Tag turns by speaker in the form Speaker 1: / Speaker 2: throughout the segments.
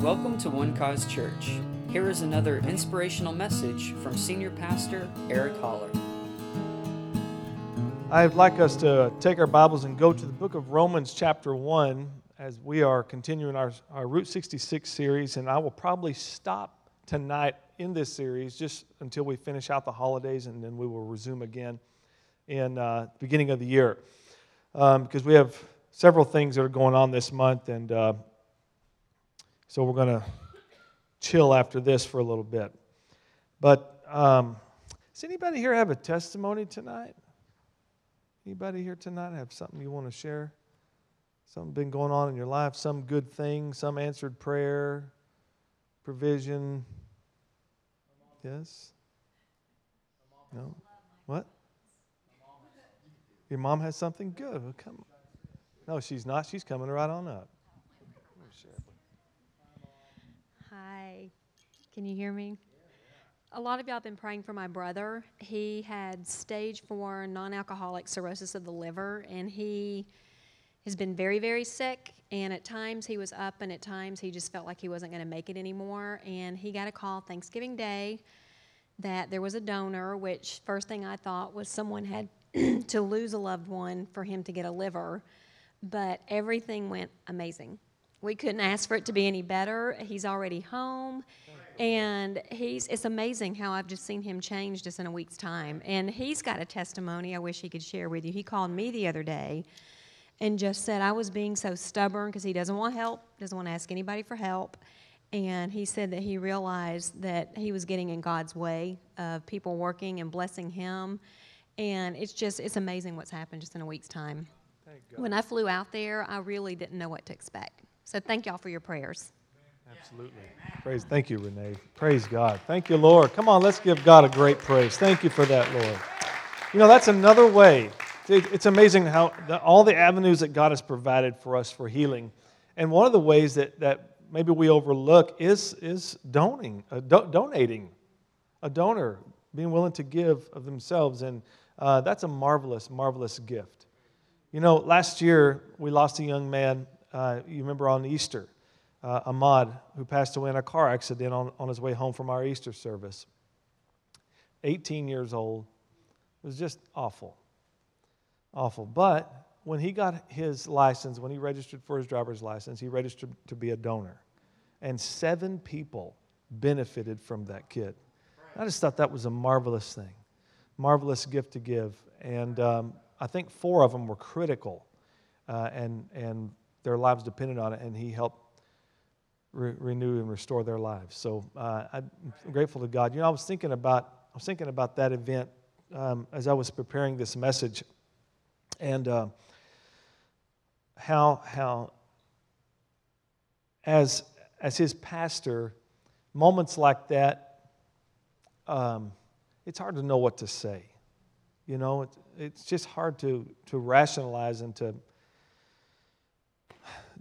Speaker 1: Welcome to One Cause Church. Here is another inspirational message from Senior Pastor Eric Holler.
Speaker 2: I'd like us to take our Bibles and go to the book of Romans, chapter 1, as we are continuing our, our Route 66 series. And I will probably stop tonight in this series just until we finish out the holidays, and then we will resume again in uh, the beginning of the year. Um, because we have several things that are going on this month, and uh, so we're going to chill after this for a little bit. But um, does anybody here have a testimony tonight? Anybody here tonight have something you want to share? Something been going on in your life, some good thing, some answered prayer, provision. Yes? No? What? Your mom has something good. Well, come. No, she's not. She's coming right on up.
Speaker 3: Hi, can you hear me? A lot of y'all have been praying for my brother. He had stage four non alcoholic cirrhosis of the liver, and he has been very, very sick. And at times he was up, and at times he just felt like he wasn't going to make it anymore. And he got a call Thanksgiving Day that there was a donor, which first thing I thought was someone had to lose a loved one for him to get a liver. But everything went amazing. We couldn't ask for it to be any better. He's already home. And he's it's amazing how I've just seen him change just in a week's time. And he's got a testimony I wish he could share with you. He called me the other day and just said I was being so stubborn because he doesn't want help, doesn't want to ask anybody for help. And he said that he realized that he was getting in God's way of people working and blessing him. And it's just, it's amazing what's happened just in a week's time. When I flew out there, I really didn't know what to expect. So thank y'all for your prayers.
Speaker 2: Absolutely. Praise. Thank you, Renee. Praise God. Thank you, Lord. Come on, let's give God a great praise. Thank you for that, Lord. You know, that's another way. It's amazing how the, all the avenues that God has provided for us for healing. And one of the ways that, that maybe we overlook is, is donating, uh, do, donating, a donor being willing to give of themselves. And uh, that's a marvelous, marvelous gift. You know, last year we lost a young man, uh, you remember on Easter uh, Ahmad, who passed away in a car accident on, on his way home from our Easter service. 18 years old. It was just awful. Awful. But when he got his license, when he registered for his driver's license, he registered to be a donor. And seven people benefited from that kid. I just thought that was a marvelous thing, marvelous gift to give. And um, I think four of them were critical, uh, and, and their lives depended on it, and he helped re- renew and restore their lives. So uh, I'm grateful to God. You know, I was thinking about I was thinking about that event um, as I was preparing this message, and uh, how how as as his pastor, moments like that, um, it's hard to know what to say. You know, it, it's just hard to to rationalize and to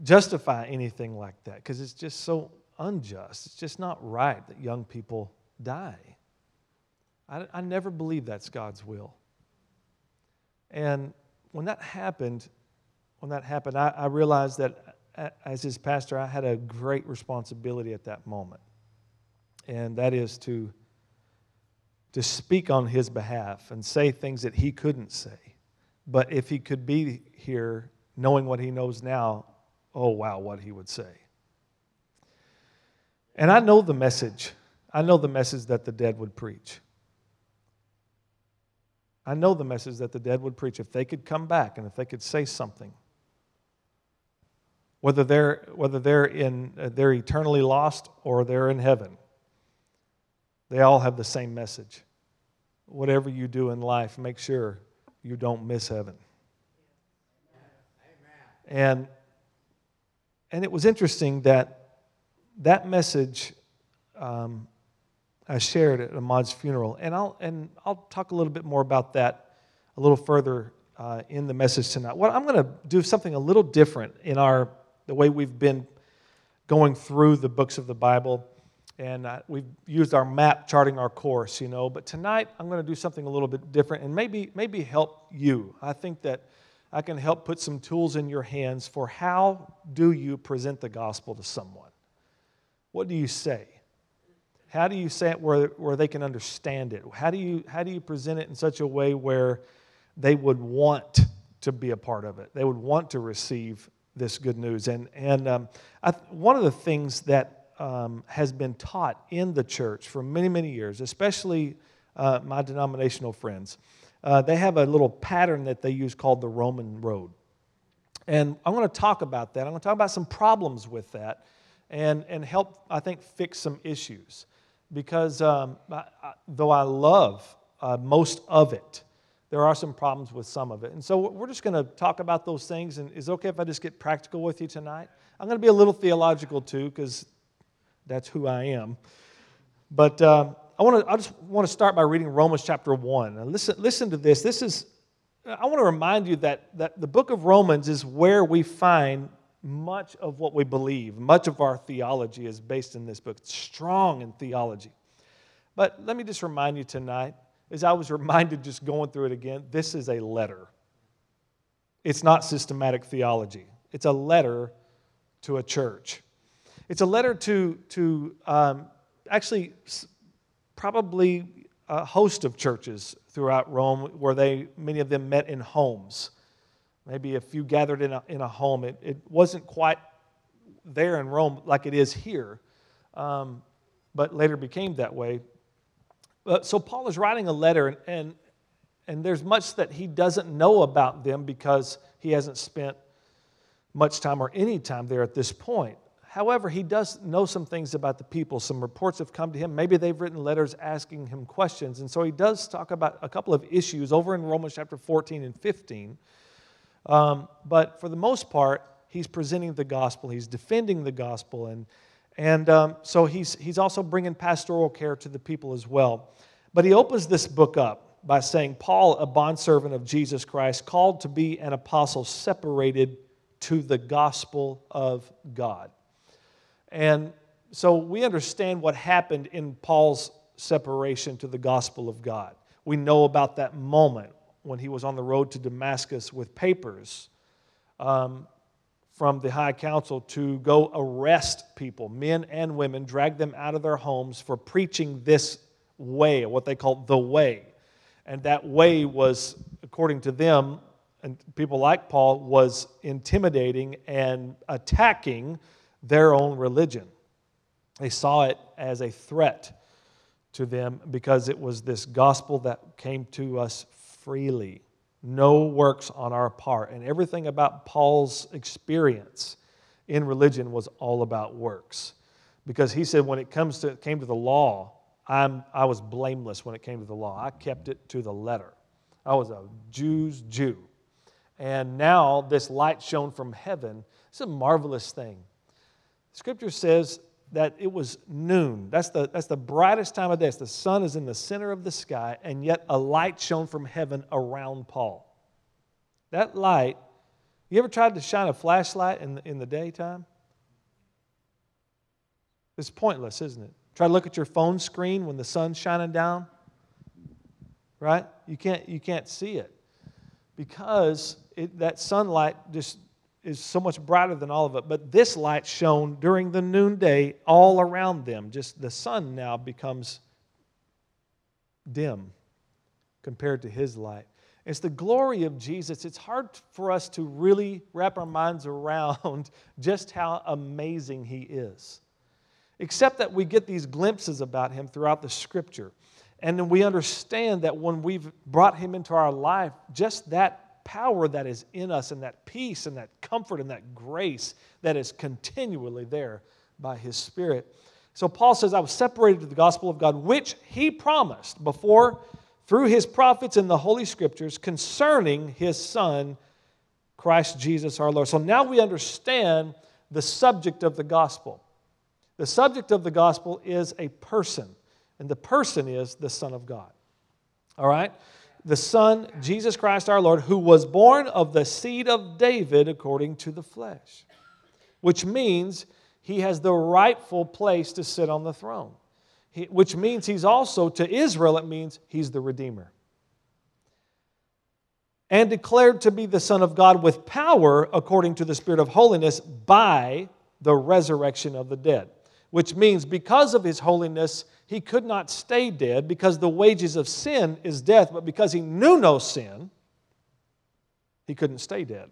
Speaker 2: justify anything like that because it's just so unjust. It's just not right that young people die. I, I never believe that's God's will. And when that happened, when that happened, I, I realized that uh, as his pastor, I had a great responsibility at that moment. And that is to, to speak on his behalf and say things that he couldn't say. But if he could be here knowing what he knows now, oh, wow, what he would say. And I know the message. I know the message that the dead would preach. I know the message that the dead would preach if they could come back and if they could say something. Whether they're, whether they're, in, uh, they're eternally lost or they're in heaven, they all have the same message. Whatever you do in life, make sure you don't miss heaven. And and it was interesting that that message um, I shared at Ahmad's funeral, and I'll, and I'll talk a little bit more about that a little further uh, in the message tonight. What I'm going to do something a little different in our the way we've been going through the books of the Bible, and uh, we've used our map charting our course, you know. But tonight I'm going to do something a little bit different, and maybe maybe help you. I think that I can help put some tools in your hands for how do you present the gospel to someone. what do you say? How do you say it where, where they can understand it? How do, you, how do you present it in such a way where they would want to be a part of it? They would want to receive this good news. And, and um, I, one of the things that um, has been taught in the church for many, many years, especially uh, my denominational friends, uh, they have a little pattern that they use called the Roman road. And I'm going to talk about that. I'm going to talk about some problems with that and, and help, I think, fix some issues. Because um, I, I, though I love uh, most of it, there are some problems with some of it. And so we're just going to talk about those things. And is it okay if I just get practical with you tonight? I'm going to be a little theological too, because that's who I am. But uh, I, want to, I just want to start by reading Romans chapter 1. And listen, listen to this. This is, I want to remind you that, that the book of Romans is where we find much of what we believe. Much of our theology is based in this book. It's strong in theology. But let me just remind you tonight, as I was reminded just going through it again, this is a letter. It's not systematic theology, it's a letter to a church. It's a letter to, to um, actually probably a host of churches throughout Rome where they, many of them met in homes. Maybe a few gathered in a, in a home. It, it wasn't quite there in Rome like it is here, um, but later became that way. But, so Paul is writing a letter, and, and, and there's much that he doesn't know about them because he hasn't spent much time or any time there at this point. However, he does know some things about the people. Some reports have come to him. Maybe they've written letters asking him questions. And so he does talk about a couple of issues over in Romans chapter 14 and 15. Um, but for the most part, he's presenting the gospel, he's defending the gospel. And, and um, so he's, he's also bringing pastoral care to the people as well. But he opens this book up by saying, Paul, a bondservant of Jesus Christ, called to be an apostle, separated to the gospel of God. And so we understand what happened in Paul's separation to the gospel of God. We know about that moment when he was on the road to Damascus with papers um, from the high council to go arrest people, men and women, drag them out of their homes for preaching this way, what they called the way. And that way was, according to them, and people like Paul, was intimidating and attacking their own religion. They saw it as a threat to them because it was this gospel that came to us freely. No works on our part. And everything about Paul's experience in religion was all about works. Because he said when it comes to, came to the law, I'm, I was blameless when it came to the law. I kept it to the letter. I was a Jew's Jew. And now this light shone from heaven. It's a marvelous thing. Scripture says that it was noon. That's the, that's the brightest time of day. The sun is in the center of the sky, and yet a light shone from heaven around Paul. That light, you ever tried to shine a flashlight in the, in the daytime? It's pointless, isn't it? Try to look at your phone screen when the sun's shining down. Right? You can't, you can't see it because it, that sunlight just is so much brighter than all of it. But this light shone during the noonday all around them. Just the sun now becomes dim compared to his light. It's the glory of Jesus. It's hard for us to really wrap our minds around just how amazing he is. Except that we get these glimpses about him throughout the scripture. And then we understand that when we've brought him into our life, just that power that is in us and that peace and that comfort and that grace that is continually there by his Spirit. So Paul says, I was separated to the gospel of God, which he promised before through his prophets in the Holy Scriptures concerning his Son, Christ Jesus our Lord. So now we understand the subject of the gospel. The subject of the gospel is a person, and the person is the Son of God. All right? The Son, Jesus Christ our Lord, who was born of the seed of David according to the flesh, which means he has the rightful place to sit on the throne, he, which means he's also, to Israel, it means he's the Redeemer. And declared to be the Son of God with power according to the Spirit of holiness by the resurrection of the dead which means because of his holiness, he could not stay dead because the wages of sin is death, but because he knew no sin, he couldn't stay dead.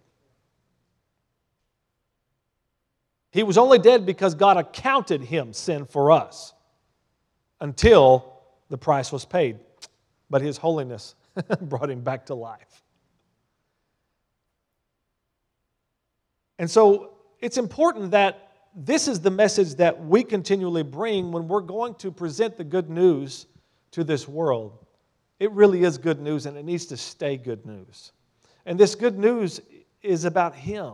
Speaker 2: He was only dead because God accounted him sin for us until the price was paid. But his holiness brought him back to life. And so it's important that this is the message that we continually bring when we're going to present the good news to this world. It really is good news and it needs to stay good news. And this good news is about Him.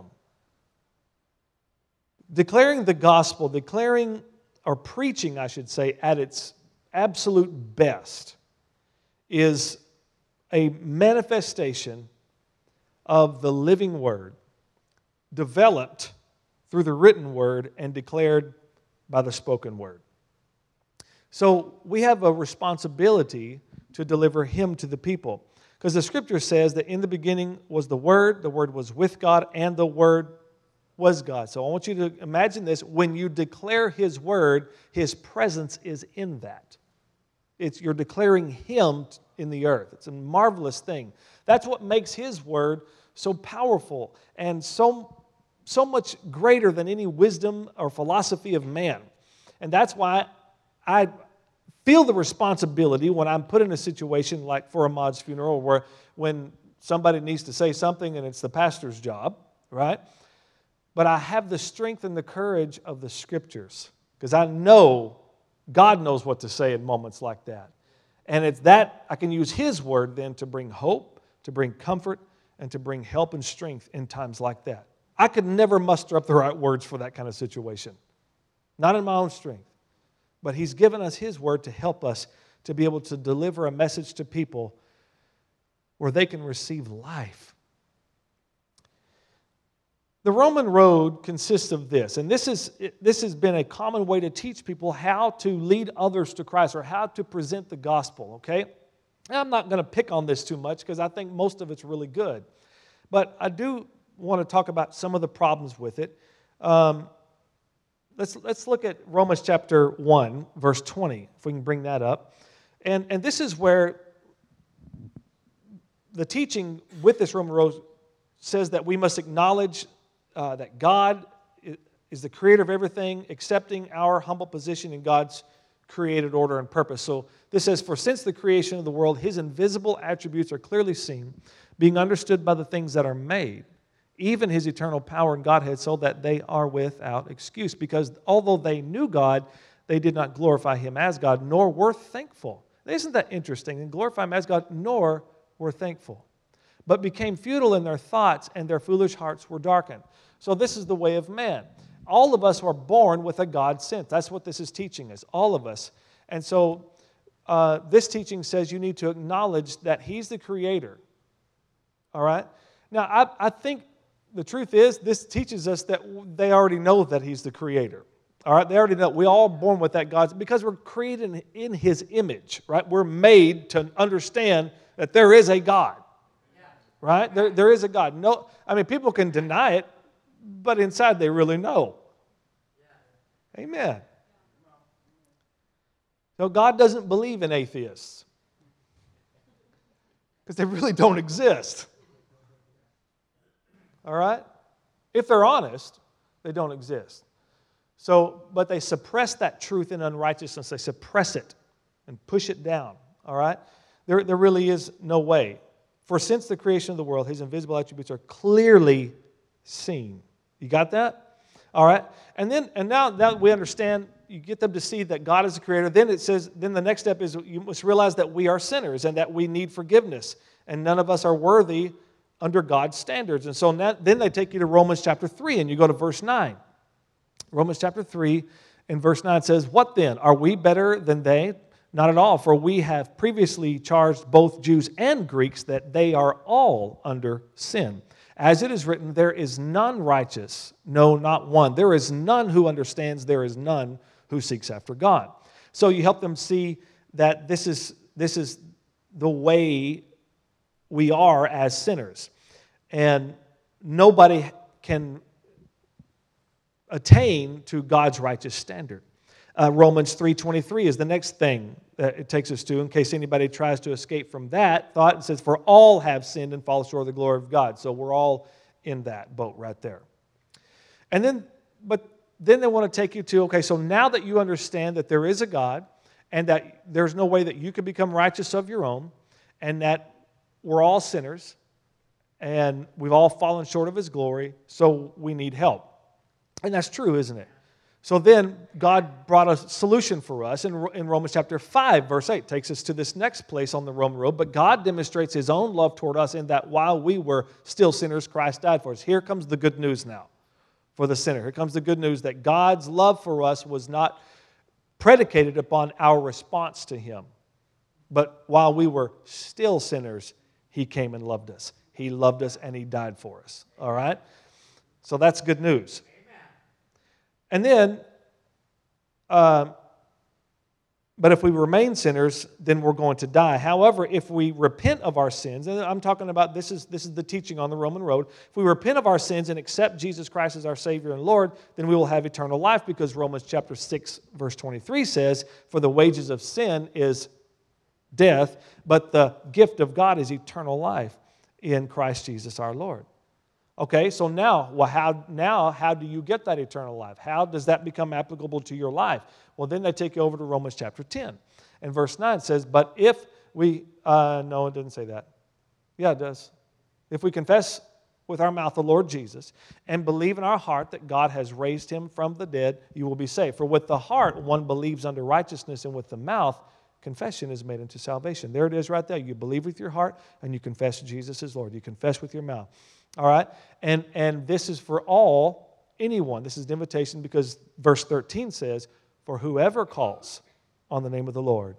Speaker 2: Declaring the gospel, declaring or preaching, I should say, at its absolute best is a manifestation of the living word developed through the written word and declared by the spoken word. So we have a responsibility to deliver him to the people. Because the scripture says that in the beginning was the Word, the Word was with God, and the Word was God. So I want you to imagine this. When you declare His Word, His presence is in that. It's, you're declaring Him in the earth. It's a marvelous thing. That's what makes His Word so powerful and so so much greater than any wisdom or philosophy of man. And that's why I feel the responsibility when I'm put in a situation like for Ahmad's funeral where when somebody needs to say something and it's the pastor's job, right? But I have the strength and the courage of the scriptures because I know God knows what to say in moments like that. And it's that I can use His word then to bring hope, to bring comfort, and to bring help and strength in times like that. I could never muster up the right words for that kind of situation, not in my own strength. But He's given us His word to help us to be able to deliver a message to people where they can receive life. The Roman road consists of this, and this, is, this has been a common way to teach people how to lead others to Christ or how to present the gospel, okay? I'm not going to pick on this too much because I think most of it's really good. But I do want to talk about some of the problems with it. Um, let's, let's look at Romans chapter 1, verse 20, if we can bring that up. And, and this is where the teaching with this Roman road says that we must acknowledge uh, that God is the creator of everything, accepting our humble position in God's created order and purpose. So this says, For since the creation of the world, his invisible attributes are clearly seen, being understood by the things that are made even his eternal power and Godhead, so that they are without excuse. Because although they knew God, they did not glorify him as God, nor were thankful. Isn't that interesting? And glorify him as God, nor were thankful, but became futile in their thoughts, and their foolish hearts were darkened. So, this is the way of man. All of us are born with a God sense. That's what this is teaching us, all of us. And so, uh, this teaching says you need to acknowledge that He's the creator. All right? Now, I, I think the truth is, this teaches us that they already know that He's the Creator. All right, they already know. We all born with that God because we're created in His image, right? We're made to understand that there is a God, right? There, there is a God. No, I mean, people can deny it, but inside they really know. Amen. So God doesn't believe in atheists because they really don't exist. All right? If they're honest, they don't exist. So, but they suppress that truth in unrighteousness. They suppress it and push it down. All right? There, there really is no way. For since the creation of the world, his invisible attributes are clearly seen. You got that? All right? And then, and now that we understand, you get them to see that God is the creator. Then it says, then the next step is you must realize that we are sinners and that we need forgiveness. And none of us are worthy under God's standards. And so then they take you to Romans chapter 3, and you go to verse 9. Romans chapter 3 and verse 9 says, What then? Are we better than they? Not at all, for we have previously charged both Jews and Greeks that they are all under sin. As it is written, there is none righteous, no, not one. There is none who understands, there is none who seeks after God. So you help them see that this is, this is the way we are as sinners. And nobody can attain to God's righteous standard. Uh, Romans 3.23 is the next thing that it takes us to in case anybody tries to escape from that thought. and says, For all have sinned and fall short of the glory of God. So we're all in that boat right there. And then, but then they want to take you to, okay, so now that you understand that there is a God and that there's no way that you can become righteous of your own and that we're all sinners and we've all fallen short of his glory, so we need help. And that's true, isn't it? So then God brought a solution for us in, in Romans chapter 5, verse 8, takes us to this next place on the Roman road. But God demonstrates his own love toward us in that while we were still sinners, Christ died for us. Here comes the good news now for the sinner. Here comes the good news that God's love for us was not predicated upon our response to him. But while we were still sinners, he came and loved us. He loved us and he died for us. All right? So that's good news. And then, uh, but if we remain sinners, then we're going to die. However, if we repent of our sins, and I'm talking about this is, this is the teaching on the Roman road. If we repent of our sins and accept Jesus Christ as our Savior and Lord, then we will have eternal life because Romans chapter 6, verse 23 says, For the wages of sin is death, but the gift of God is eternal life in Christ Jesus our Lord. Okay, so now, well, how, now, how do you get that eternal life? How does that become applicable to your life? Well, then they take you over to Romans chapter 10. And verse 9 says, But if we, uh, no, it doesn't say that. Yeah, it does. If we confess with our mouth the Lord Jesus and believe in our heart that God has raised him from the dead, you will be saved. For with the heart one believes unto righteousness, and with the mouth confession is made unto salvation. There it is right there. You believe with your heart and you confess Jesus is Lord. You confess with your mouth. All right? And, and this is for all, anyone. This is an invitation because verse 13 says, For whoever calls on the name of the Lord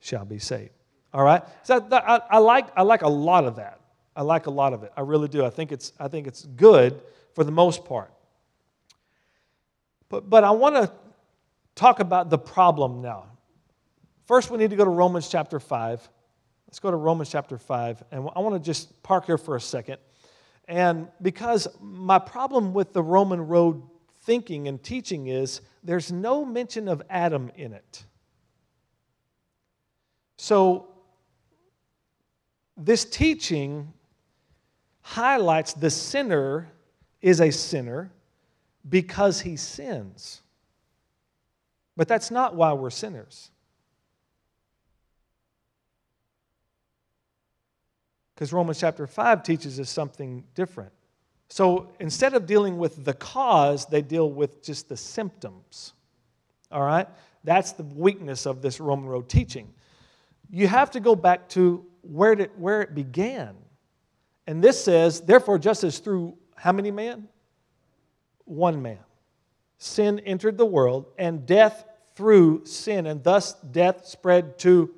Speaker 2: shall be saved. All right? So that, I, I, like, I like a lot of that. I like a lot of it. I really do. I think it's, I think it's good for the most part. But, but I want to talk about the problem now. First, we need to go to Romans chapter 5. Let's go to Romans chapter 5. And I want to just park here for a second. And because my problem with the Roman road thinking and teaching is there's no mention of Adam in it. So, this teaching highlights the sinner is a sinner because he sins. But that's not why we're sinners. Because Romans chapter 5 teaches us something different. So instead of dealing with the cause, they deal with just the symptoms. All right? That's the weakness of this Roman road teaching. You have to go back to where, it where it began. And this says, therefore, just as through how many men? One man. Sin entered the world, and death through sin, and thus death spread to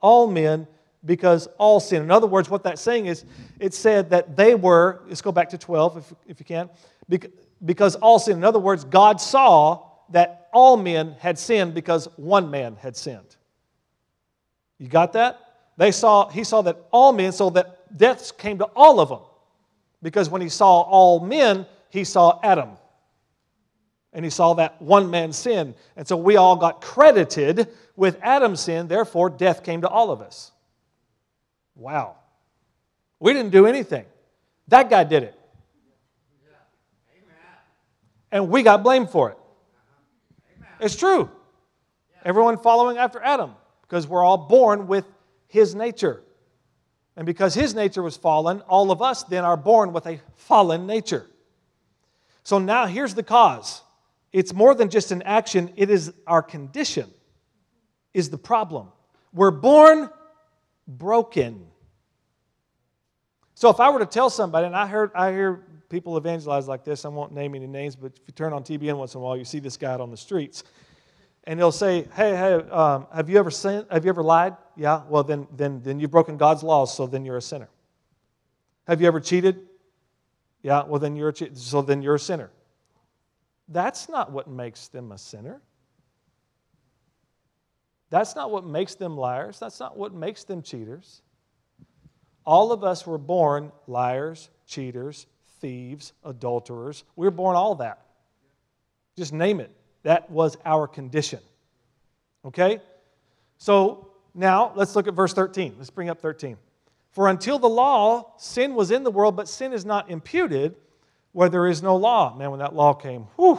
Speaker 2: all men because all sin. In other words, what that's saying is it said that they were, let's go back to 12 if, if you can, because all sin. In other words, God saw that all men had sinned because one man had sinned. You got that? They saw, he saw that all men, so that deaths came to all of them. Because when he saw all men, he saw Adam. And he saw that one man's sin. And so we all got credited with Adam's sin, therefore, death came to all of us. Wow. We didn't do anything. That guy did it. And we got blamed for it. It's true. Everyone following after Adam because we're all born with his nature. And because his nature was fallen, all of us then are born with a fallen nature. So now here's the cause it's more than just an action, it is our condition, is the problem. We're born broken. So if I were to tell somebody, and I heard I hear people evangelize like this, I won't name any names, but if you turn on TBN once in a while, you see this guy out on the streets. And they'll say, Hey, hey, um, have you ever sinned? Have you ever lied? Yeah, well then then then you've broken God's laws, so then you're a sinner. Have you ever cheated? Yeah, well then you're a che- so then you're a sinner. That's not what makes them a sinner. That's not what makes them liars. That's not what makes them cheaters. All of us were born liars, cheaters, thieves, adulterers. We were born all that. Just name it. That was our condition. Okay? So now let's look at verse 13. Let's bring up 13. For until the law, sin was in the world, but sin is not imputed where there is no law. Man, when that law came, whew.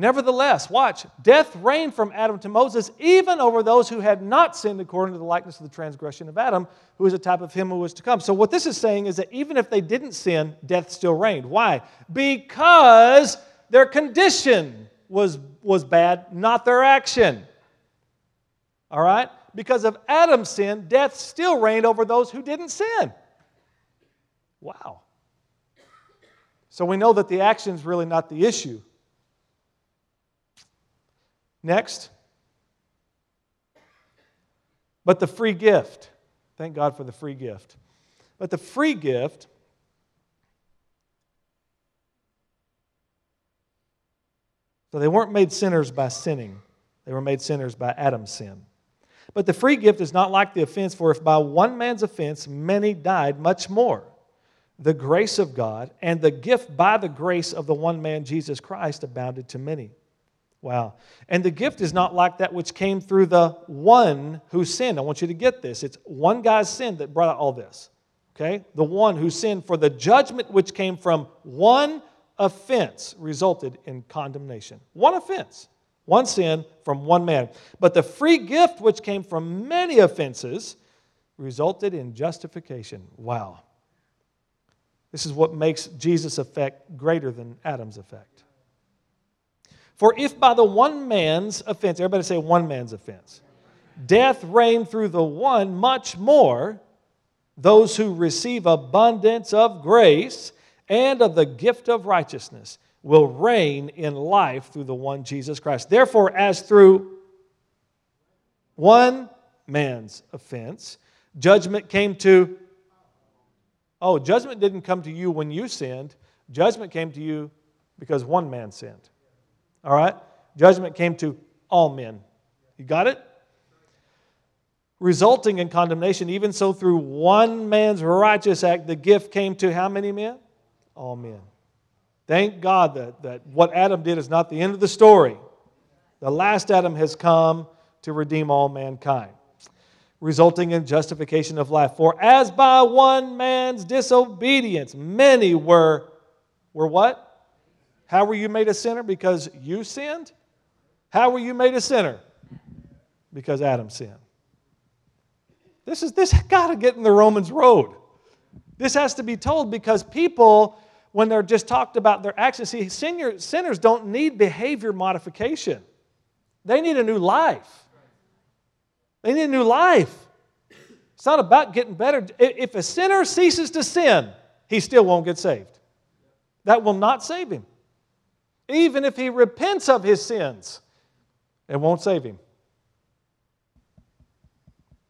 Speaker 2: Nevertheless, watch, death reigned from Adam to Moses, even over those who had not sinned according to the likeness of the transgression of Adam, who is a type of him who was to come. So, what this is saying is that even if they didn't sin, death still reigned. Why? Because their condition was, was bad, not their action. All right? Because of Adam's sin, death still reigned over those who didn't sin. Wow. So we know that the action is really not the issue. Next. But the free gift. Thank God for the free gift. But the free gift So they weren't made sinners by sinning, they were made sinners by Adam's sin. But the free gift is not like the offense, for if by one man's offense many died, much more the grace of God and the gift by the grace of the one man, Jesus Christ, abounded to many. Wow. And the gift is not like that which came through the one who sinned. I want you to get this. It's one guy's sin that brought out all this. Okay? The one who sinned for the judgment which came from one offense resulted in condemnation. One offense, one sin from one man. But the free gift which came from many offenses resulted in justification. Wow. This is what makes Jesus' effect greater than Adam's effect. For if by the one man's offense, everybody say one man's offense, death reigned through the one, much more those who receive abundance of grace and of the gift of righteousness will reign in life through the one Jesus Christ. Therefore, as through one man's offense, judgment came to. Oh, judgment didn't come to you when you sinned. Judgment came to you because one man sinned. All right? Judgment came to all men. You got it? Resulting in condemnation, even so, through one man's righteous act, the gift came to how many men? all men. Thank God that, that what Adam did is not the end of the story. The last Adam has come to redeem all mankind, resulting in justification of life. For as by one man's disobedience, many were, were what? How were you made a sinner? Because you sinned? How were you made a sinner? Because Adam sinned. This is this got to get in the Romans road. This has to be told because people when they're just talked about their actions. See, senior, sinners don't need behavior modification, they need a new life. They need a new life. It's not about getting better. If a sinner ceases to sin, he still won't get saved. That will not save him. Even if he repents of his sins, it won't save him.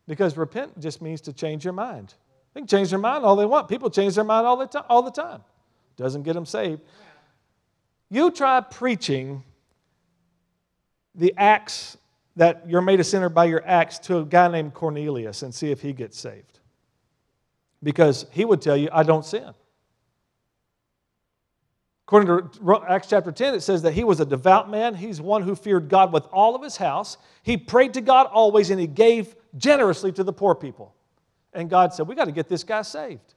Speaker 2: Because repent just means to change your mind. They can change their mind all they want. People change their mind all the, time, all the time doesn't get them saved. You try preaching the acts that you're made a sinner by your acts to a guy named Cornelius and see if he gets saved. Because he would tell you, I don't sin. According to Acts chapter 10, it says that he was a devout man. He's one who feared God with all of his house. He prayed to God always and he gave generously to the poor people. And God said, We got to get this guy saved.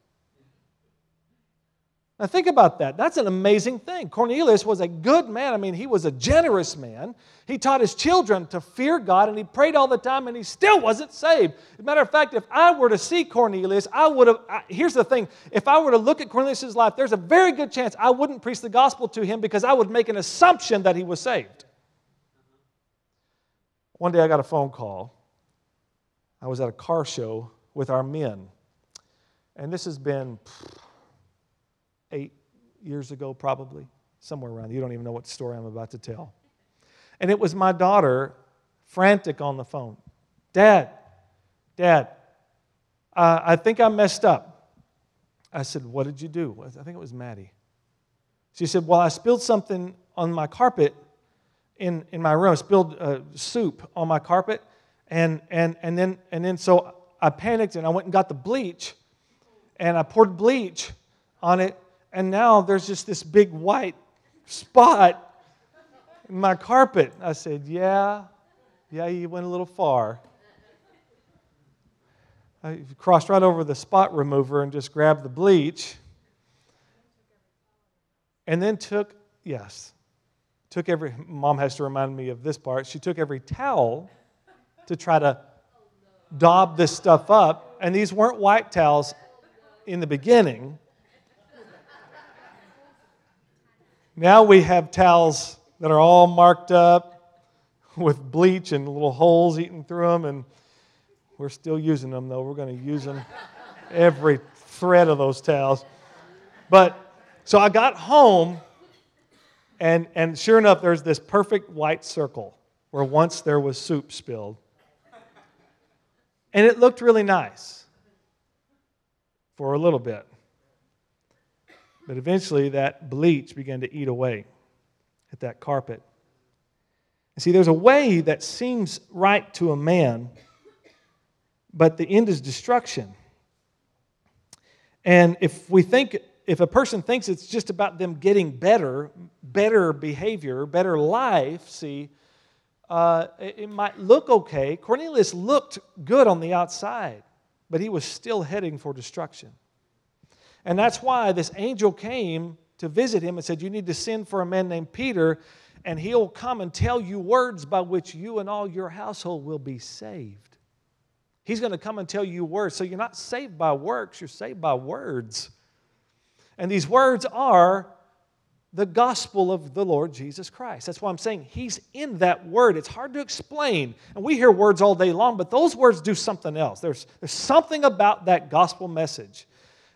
Speaker 2: Now, think about that. That's an amazing thing. Cornelius was a good man. I mean, he was a generous man. He taught his children to fear God, and he prayed all the time, and he still wasn't saved. As a matter of fact, if I were to see Cornelius, I would have. I, here's the thing if I were to look at Cornelius' life, there's a very good chance I wouldn't preach the gospel to him because I would make an assumption that he was saved. One day I got a phone call. I was at a car show with our men, and this has been eight years ago, probably, somewhere around. You don't even know what story I'm about to tell. And it was my daughter, frantic on the phone. Dad, Dad, uh, I think I messed up. I said, What did you do? I think it was Maddie. She said, Well, I spilled something on my carpet in, in my room. I spilled uh, soup on my carpet. And, and, and, then, and then so I panicked and I went and got the bleach and I poured bleach on it and now there's just this big white spot in my carpet. I said, Yeah, yeah, you went a little far. I crossed right over the spot remover and just grabbed the bleach. And then took, yes, took every, mom has to remind me of this part. She took every towel to try to daub this stuff up. And these weren't white towels in the beginning. Now we have towels that are all marked up with bleach and little holes eating through them, and we're still using them, though. We're going to use them every thread of those towels. But so I got home, and, and sure enough, there's this perfect white circle where once there was soup spilled. And it looked really nice for a little bit. But eventually, that bleach began to eat away at that carpet. See, there's a way that seems right to a man, but the end is destruction. And if we think, if a person thinks it's just about them getting better, better behavior, better life, see, uh, it might look okay. Cornelius looked good on the outside, but he was still heading for destruction. And that's why this angel came to visit him and said, You need to send for a man named Peter, and he'll come and tell you words by which you and all your household will be saved. He's going to come and tell you words. So you're not saved by works, you're saved by words. And these words are the gospel of the Lord Jesus Christ. That's why I'm saying He's in that word. It's hard to explain. And we hear words all day long, but those words do something else. There's, there's something about that gospel message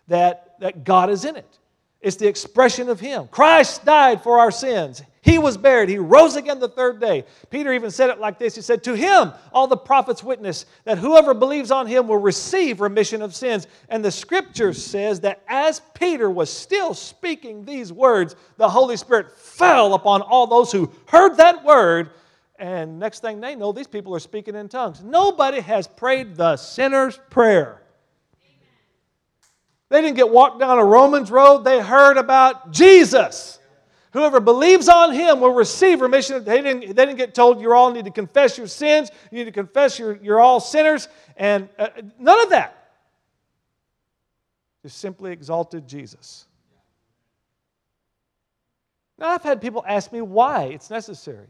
Speaker 2: that, that God is in it. It's the expression of Him. Christ died for our sins. He was buried. He rose again the third day. Peter even said it like this He said, To Him, all the prophets witness that whoever believes on Him will receive remission of sins. And the scripture says that as Peter was still speaking these words, the Holy Spirit fell upon all those who heard that word. And next thing they know, these people are speaking in tongues. Nobody has prayed the sinner's prayer. They didn't get walked down a Romans road, they heard about Jesus. Whoever believes on him will receive remission. They didn't, they didn't get told you all need to confess your sins, you need to confess you're, you're all sinners, and uh, none of that. Just simply exalted Jesus. Now, I've had people ask me why it's necessary.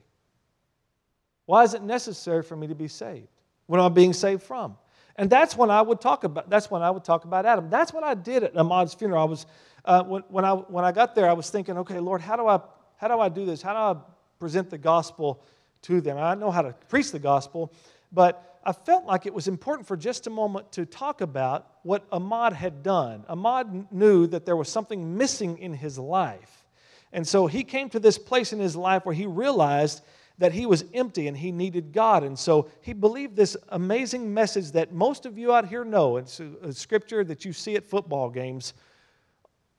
Speaker 2: Why is it necessary for me to be saved? What am I being saved from? And that's when I would talk about, that's when I would talk about Adam. That's what I did at Ahmad's funeral. I was, uh, when, when, I, when I got there, I was thinking, okay, Lord, how do I, how do I do this? How do I present the gospel to them? I know how to preach the gospel, but I felt like it was important for just a moment to talk about what Ahmad had done. Ahmad knew that there was something missing in his life. And so he came to this place in his life where he realized that he was empty and he needed God. And so he believed this amazing message that most of you out here know. It's a scripture that you see at football games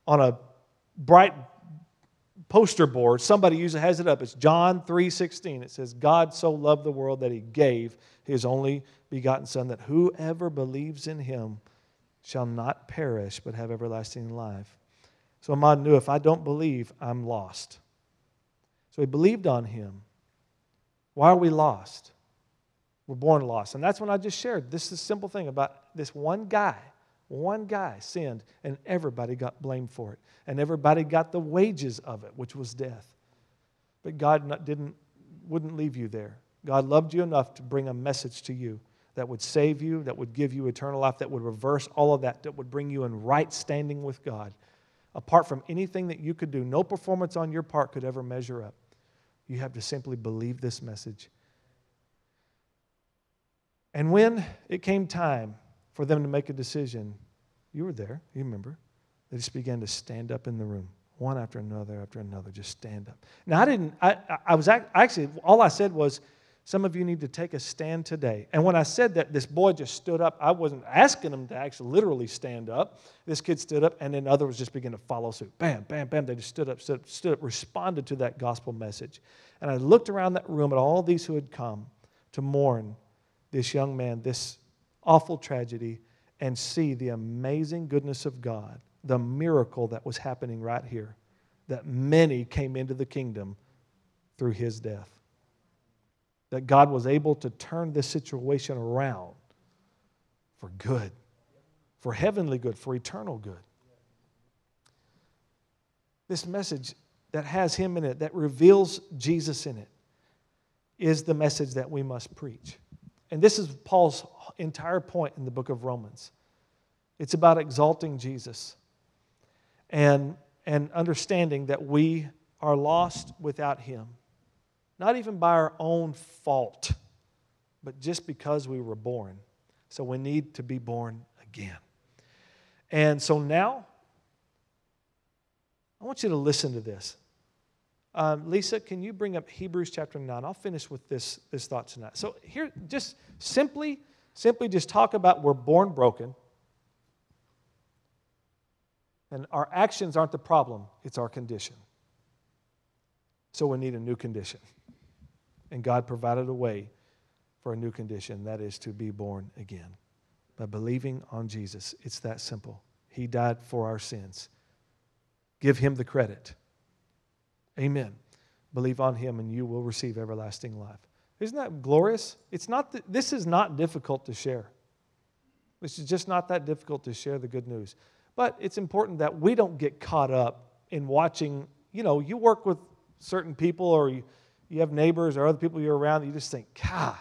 Speaker 2: on a bright poster board. Somebody usually has it up. It's John 3:16. It says, God so loved the world that he gave his only begotten Son, that whoever believes in him shall not perish but have everlasting life. So Ahmad knew if I don't believe, I'm lost. So he believed on him. Why are we lost? We're born lost. And that's when I just shared this is simple thing about this one guy. One guy sinned, and everybody got blamed for it. And everybody got the wages of it, which was death. But God didn't, wouldn't leave you there. God loved you enough to bring a message to you that would save you, that would give you eternal life, that would reverse all of that, that would bring you in right standing with God. Apart from anything that you could do, no performance on your part could ever measure up. You have to simply believe this message. And when it came time for them to make a decision, you were there, you remember. They just began to stand up in the room, one after another after another, just stand up. Now, I didn't, I, I was actually, all I said was, some of you need to take a stand today. And when I said that, this boy just stood up. I wasn't asking him to actually literally stand up. This kid stood up, and then others just began to follow suit. Bam, bam, bam. They just stood up, stood up, stood up, responded to that gospel message. And I looked around that room at all these who had come to mourn this young man, this awful tragedy, and see the amazing goodness of God, the miracle that was happening right here, that many came into the kingdom through his death. That God was able to turn this situation around for good, for heavenly good, for eternal good. This message that has him in it, that reveals Jesus in it, is the message that we must preach. And this is Paul's entire point in the book of Romans. It's about exalting Jesus and, and understanding that we are lost without him, not even by our own fault, but just because we were born. So we need to be born again. And so now, I want you to listen to this. Um, Lisa, can you bring up Hebrews chapter 9? I'll finish with this, this thought tonight. So, here, just simply, simply just talk about we're born broken. And our actions aren't the problem, it's our condition. So, we need a new condition. And God provided a way for a new condition that is to be born again. By believing on Jesus, it's that simple. He died for our sins. Give Him the credit. Amen. Believe on him and you will receive everlasting life. Isn't that glorious? It's not th- this is not difficult to share. This is just not that difficult to share the good news. But it's important that we don't get caught up in watching, you know, you work with certain people or you, you have neighbors or other people you're around, you just think, God,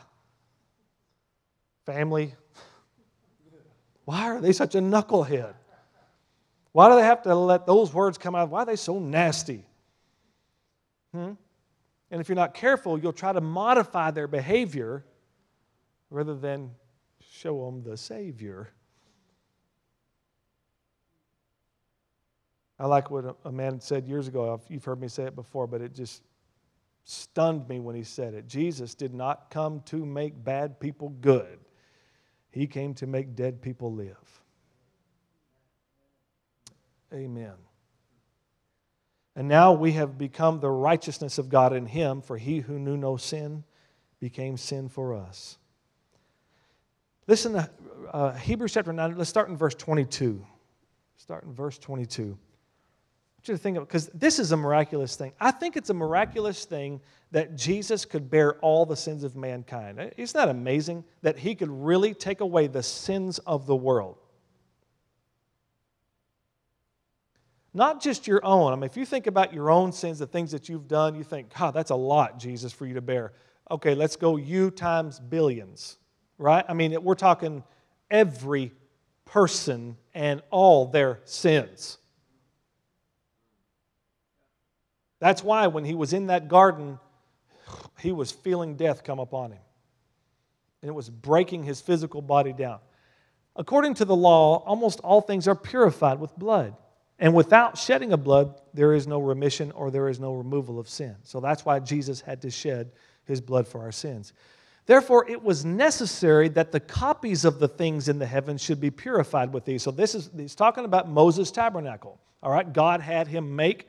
Speaker 2: family, why are they such a knucklehead? Why do they have to let those words come out? Why are they so nasty? Hmm? And if you're not careful, you'll try to modify their behavior rather than show them the Savior. I like what a man said years ago. You've heard me say it before, but it just stunned me when he said it. Jesus did not come to make bad people good, he came to make dead people live. Amen. And now we have become the righteousness of God in him, for he who knew no sin became sin for us. Listen to uh, Hebrews chapter 9. Let's start in verse 22. Start in verse 22. You to think of because this is a miraculous thing. I think it's a miraculous thing that Jesus could bear all the sins of mankind. Isn't that amazing that he could really take away the sins of the world? Not just your own. I mean, if you think about your own sins, the things that you've done, you think, God, that's a lot, Jesus, for you to bear. Okay, let's go you times billions, right? I mean, we're talking every person and all their sins. That's why when he was in that garden, he was feeling death come upon him. And it was breaking his physical body down. According to the law, almost all things are purified with blood. And without shedding of blood, there is no remission or there is no removal of sin. So that's why Jesus had to shed his blood for our sins. Therefore, it was necessary that the copies of the things in the heavens should be purified with these. So this is he's talking about Moses' tabernacle. All right, God had him make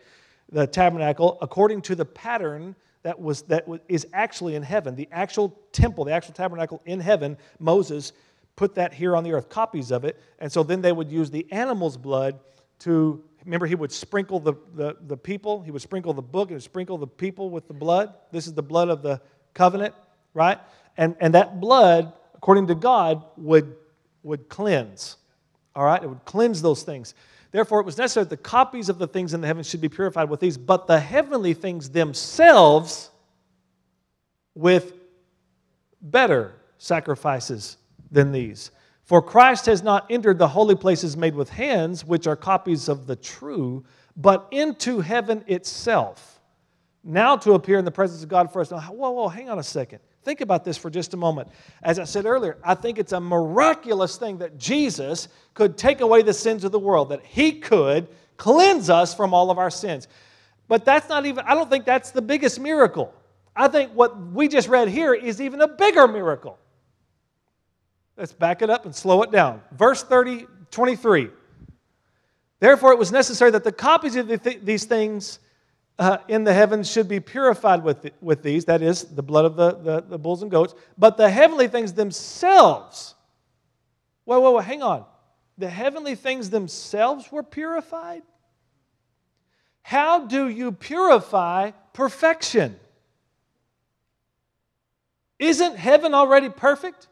Speaker 2: the tabernacle according to the pattern that was that is actually in heaven. The actual temple, the actual tabernacle in heaven, Moses put that here on the earth, copies of it. And so then they would use the animal's blood to, remember, he would sprinkle the, the, the people, he would sprinkle the book, would sprinkle the people with the blood. This is the blood of the covenant, right? And, and that blood, according to God, would, would cleanse. All right? It would cleanse those things. Therefore, it was necessary that the copies of the things in the heavens should be purified with these, but the heavenly things themselves with better sacrifices than these. For Christ has not entered the holy places made with hands, which are copies of the true, but into heaven itself, now to appear in the presence of God for us. Now, whoa, whoa, hang on a second. Think about this for just a moment. As I said earlier, I think it's a miraculous thing that Jesus could take away the sins of the world, that he could cleanse us from all of our sins. But that's not even, I don't think that's the biggest miracle. I think what we just read here is even a bigger miracle. Let's back it up and slow it down. Verse 30, 23. Therefore, it was necessary that the copies of the th- these things uh, in the heavens should be purified with, the, with these, that is, the blood of the, the, the, bulls and goats, but the heavenly things themselves. Whoa, whoa, whoa, hang on. The heavenly things themselves were purified? How do you purify perfection? Isn't heaven already perfect?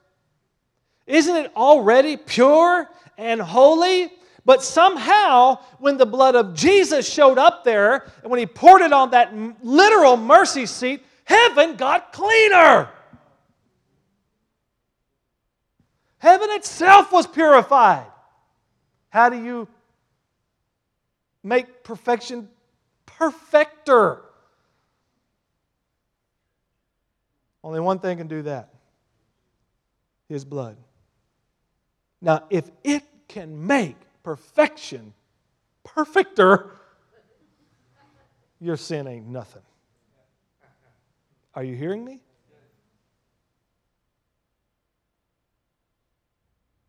Speaker 2: Isn't it already pure and holy? But somehow, when the blood of Jesus showed up there, and when he poured it on that literal mercy seat, heaven got cleaner. Heaven itself was purified. How do you make perfection perfecter? Only one thing can do that His blood. Now, if it can make perfection perfecter, your sin ain't nothing. Are you hearing me?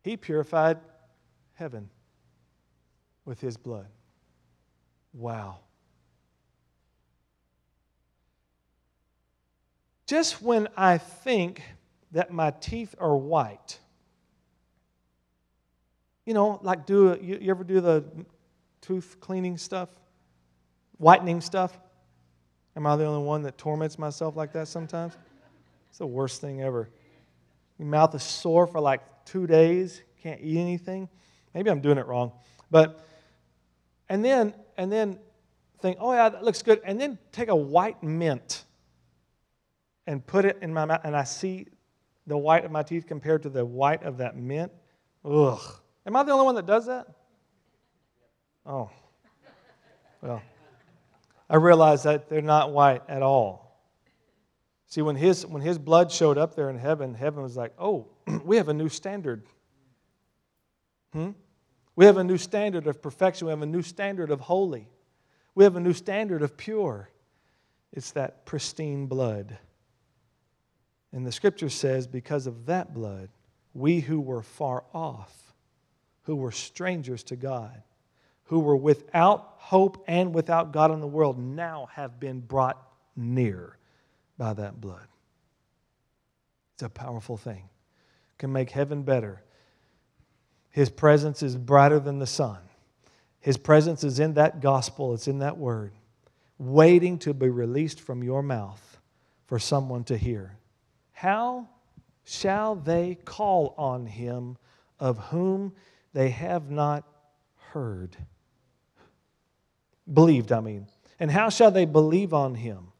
Speaker 2: He purified heaven with his blood. Wow. Just when I think that my teeth are white, you know, like do you, you ever do the tooth cleaning stuff, whitening stuff? Am I the only one that torments myself like that sometimes? It's the worst thing ever. Your mouth is sore for like two days, can't eat anything. Maybe I'm doing it wrong. But, and then, and then think, oh yeah, that looks good. And then take a white mint and put it in my mouth, and I see the white of my teeth compared to the white of that mint. Ugh. Am I the only one that does that? Oh. Well, I realize that they're not white at all. See, when his, when his blood showed up there in heaven, heaven was like, oh, we have a new standard. Hmm? We have a new standard of perfection. We have a new standard of holy. We have a new standard of pure. It's that pristine blood. And the scripture says, because of that blood, we who were far off, who were strangers to God, who were without hope and without God in the world, now have been brought near by that blood. It's a powerful thing. Can make heaven better. His presence is brighter than the sun. His presence is in that gospel, it's in that word, waiting to be released from your mouth for someone to hear. How shall they call on him of whom they have not heard? Believed, I mean. And how shall they believe on him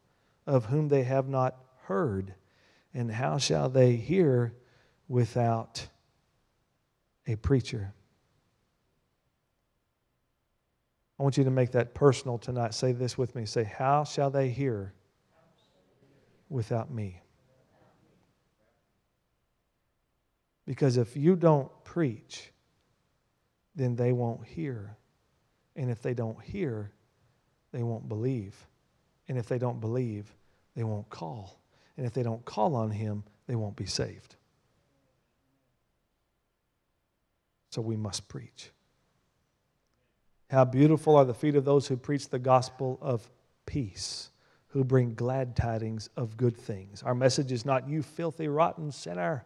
Speaker 2: of whom they have not heard? And how shall they hear without a preacher? I want you to make that personal tonight. Say this with me. Say, How shall they hear without me? Because if you don't preach, then they won't hear. And if they don't hear, they won't believe. And if they don't believe, they won't call. And if they don't call on Him, they won't be saved. So we must preach. How beautiful are the feet of those who preach the gospel of peace, who bring glad tidings of good things. Our message is not, you filthy, rotten sinner.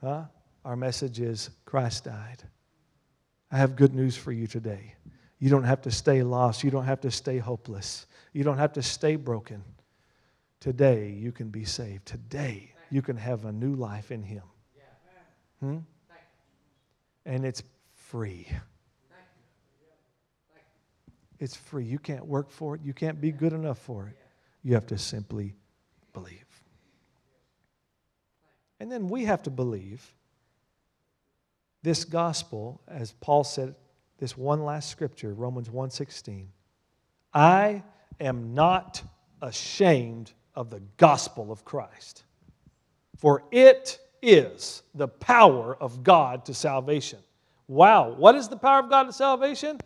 Speaker 2: Huh? Our message is, Christ died. I have good news for you today. You don't have to stay lost. You don't have to stay hopeless. You don't have to stay broken. Today, you can be saved. Today, you can have a new life in Him. Hmm? And it's free. It's free. You can't work for it. You can't be good enough for it. You have to simply believe. And then we have to believe this gospel, as Paul said, this one last scripture, Romans 1:16. I am not ashamed of the gospel of Christ, for it is the power of God to salvation. Wow, what is the power of God to salvation?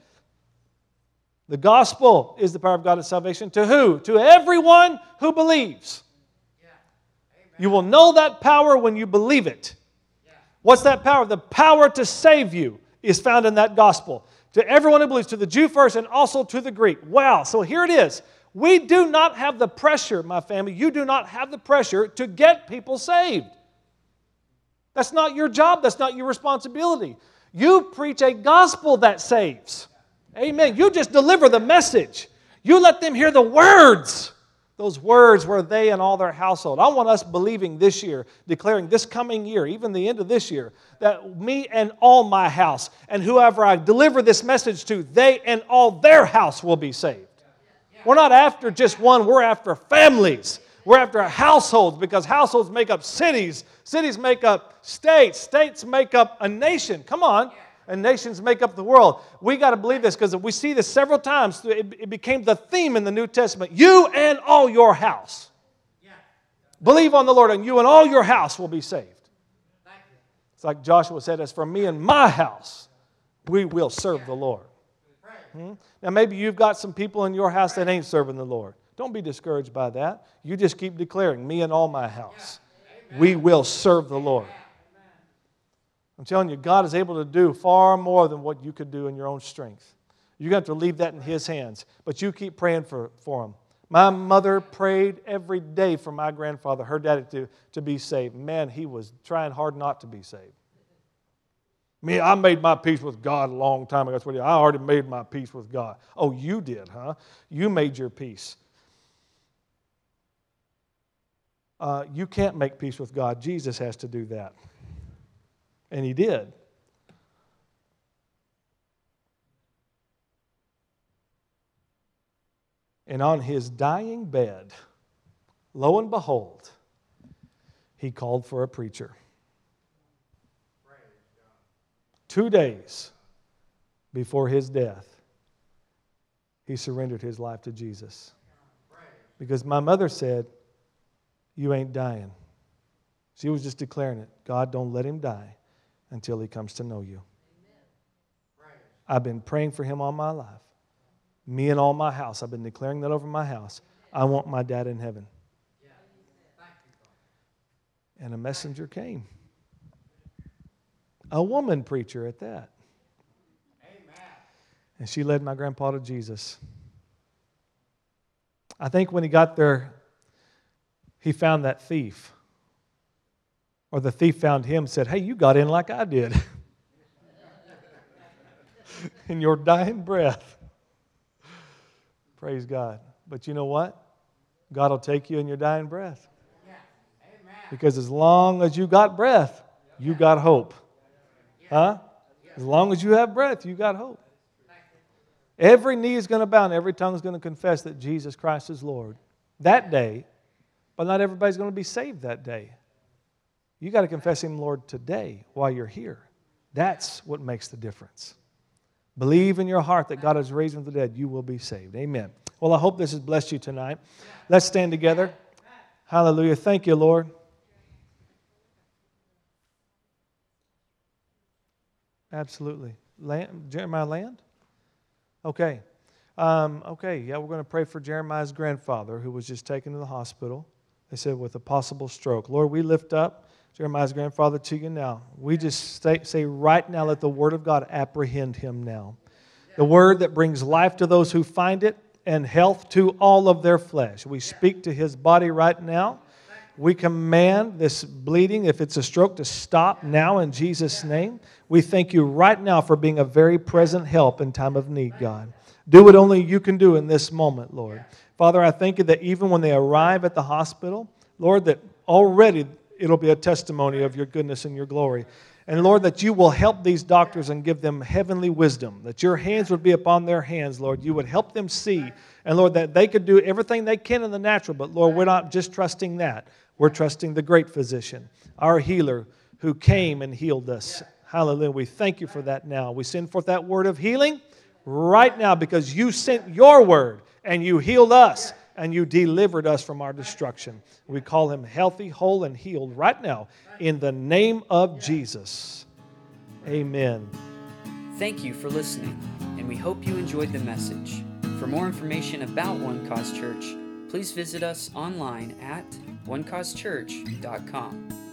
Speaker 2: The gospel is the power of God to salvation. To who? To everyone who believes. You will know that power when you believe it. What's that power? The power to save you is found in that gospel. To everyone who believes, to the Jew first and also to the Greek. Wow. So here it is. We do not have the pressure, my family, you do not have the pressure to get people saved. That's not your job, that's not your responsibility. You preach a gospel that saves. Amen. You just deliver the message. You let them hear the words Those words were they and all their household. I want us believing this year, declaring this coming year, even the end of this year, that me and all my house, and whoever I deliver this message to, they and all their house will be saved. We're not after just one, we're after families. We're after households because households make up cities, cities make up states, states make up a nation. Come on and nations make up the world. We got to believe this because we see this several times. It, it, became the theme in the New Testament. You and all your house. Yeah. Believe on the Lord, and you and all your house will be saved. It's like Joshua said, As for me and my house, we will serve the Lord. Hmm? Now, maybe you've got some people in your house that ain't serving the Lord. Don't be discouraged by that. You just keep declaring, Me and all my house, we will serve the Lord. I'm telling you, God is able to do far more than what you could do in your own strength. You're going to have to leave that in His hands, but you keep praying for, for Him. My mother prayed every day for my grandfather, her daddy, to, to be saved. Man, he was trying hard not to be saved. Me, I made my peace with God a long time ago. I already made my peace with God. Oh, you did, huh? You made your peace. Uh, you can't make peace with God. Jesus has to do that. And he did. And on his dying bed, lo and behold, he called for a preacher. Two days before his death, he surrendered his life to Jesus. Because my mother said, You ain't dying. She was just declaring it God, don't let him die until he comes to know you. I've been praying for him all my life. Me and all my house. I've been declaring that over my house. I want my dad in heaven. And a messenger came. A woman preacher at that. And she led my grandpa to Jesus. I think when he got there, he found that thief or the thief found him and said, Hey, you got in like I did. in your dying breath. Praise God. But you know what? God will take you in your dying breath. Because as long as you got breath, you got hope. Huh? As long as you have breath, you got hope. Every knee is going to bow and every tongue is going to confess that Jesus Christ is Lord. That day, but not everybody's going to be saved that day. You got to confess Him, Lord, today while you're here. That's what makes the difference. Believe in your heart that God has raised from the dead, you will be saved. Amen. Well, I hope this has blessed you tonight. Let's stand together. Hallelujah. Thank you, Lord. Absolutely. Land, Jeremiah Land? Okay. Um, okay, yeah, we're going to pray for Jeremiah's grandfather who was just taken to the hospital. They said with a possible stroke. Lord, we lift up Jeremiah's grandfather to you now. We just say, say right now, let the word of God apprehend him now. The word that brings life to those who find it and health to all of their flesh. We speak to his body right now. We command this bleeding, if it's a stroke, to stop now in Jesus' name. We thank you right now for being a very present help in time of need, God. Do what only you can do in this moment, Lord. Father, I thank you that even when they arrive at the hospital, Lord, that already it'll be a testimony of your goodness and your glory. And Lord, that you will help these doctors and give them heavenly wisdom, that your hands would be upon their hands, Lord. You would help them see. And Lord, that they could do everything they can in the natural, but Lord, we're not just trusting that. We're trusting the great physician, our healer, who came and healed us. Hallelujah. We thank you for that now. We send forth that word of healing right now because you sent your word and you healed us and you delivered us from our destruction. We call him healthy, whole, and healed right now in the name of Jesus. Amen.
Speaker 1: Thank you for listening, and we hope you enjoyed the message. For more information about One Cause Church, please visit us online at onecausechurch.com.